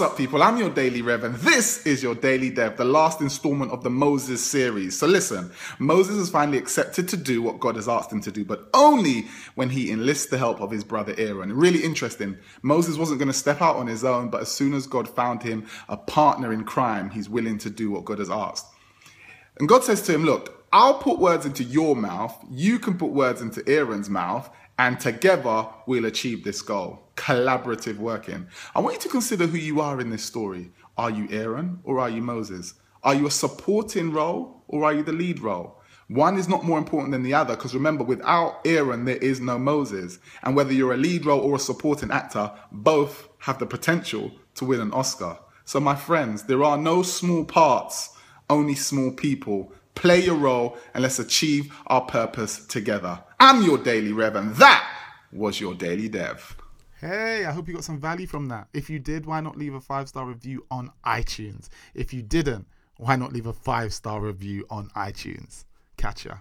What's up, people? I'm your Daily Rev, and this is your Daily Dev, the last installment of the Moses series. So, listen, Moses has finally accepted to do what God has asked him to do, but only when he enlists the help of his brother Aaron. Really interesting. Moses wasn't going to step out on his own, but as soon as God found him a partner in crime, he's willing to do what God has asked. And God says to him, Look, I'll put words into your mouth, you can put words into Aaron's mouth, and together we'll achieve this goal. Collaborative working. I want you to consider who you are in this story. Are you Aaron or are you Moses? Are you a supporting role or are you the lead role? One is not more important than the other because remember, without Aaron, there is no Moses. And whether you're a lead role or a supporting actor, both have the potential to win an Oscar. So, my friends, there are no small parts, only small people play your role, and let's achieve our purpose together. I'm your Daily Rev, and that was your Daily Dev. Hey, I hope you got some value from that. If you did, why not leave a five star review on iTunes? If you didn't, why not leave a five star review on iTunes? Catch ya.